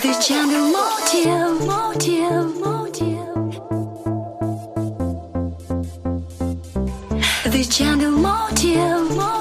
The jungle motel, motel, motel. The jungle motel, motel.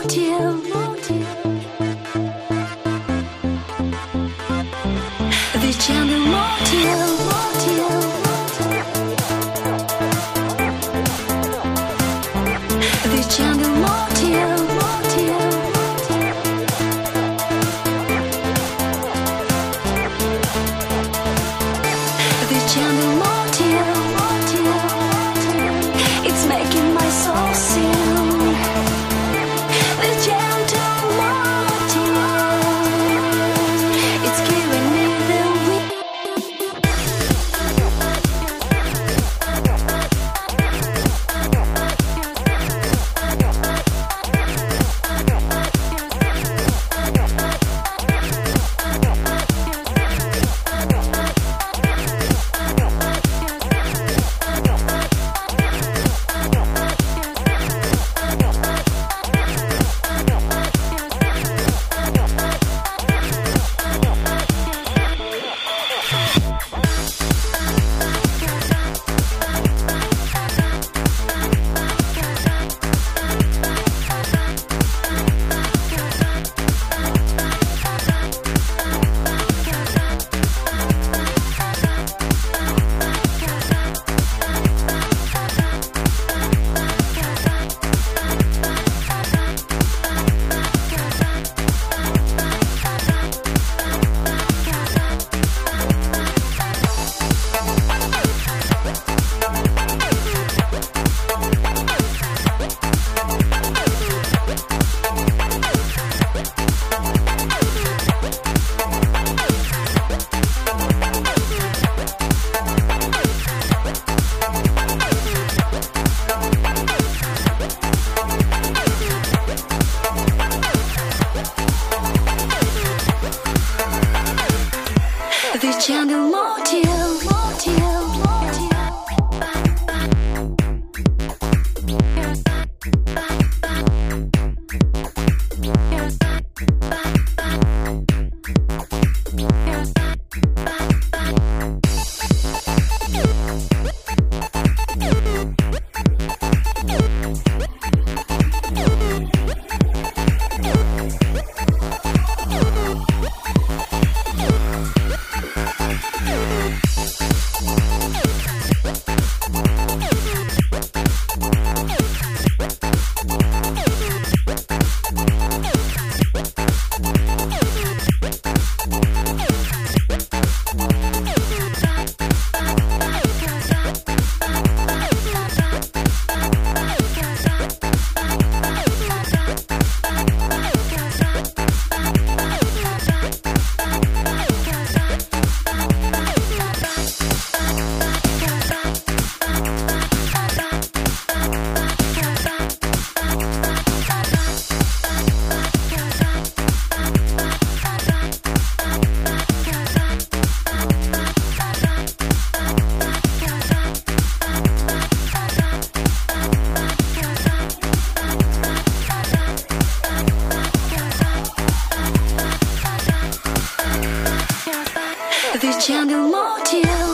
Chandler more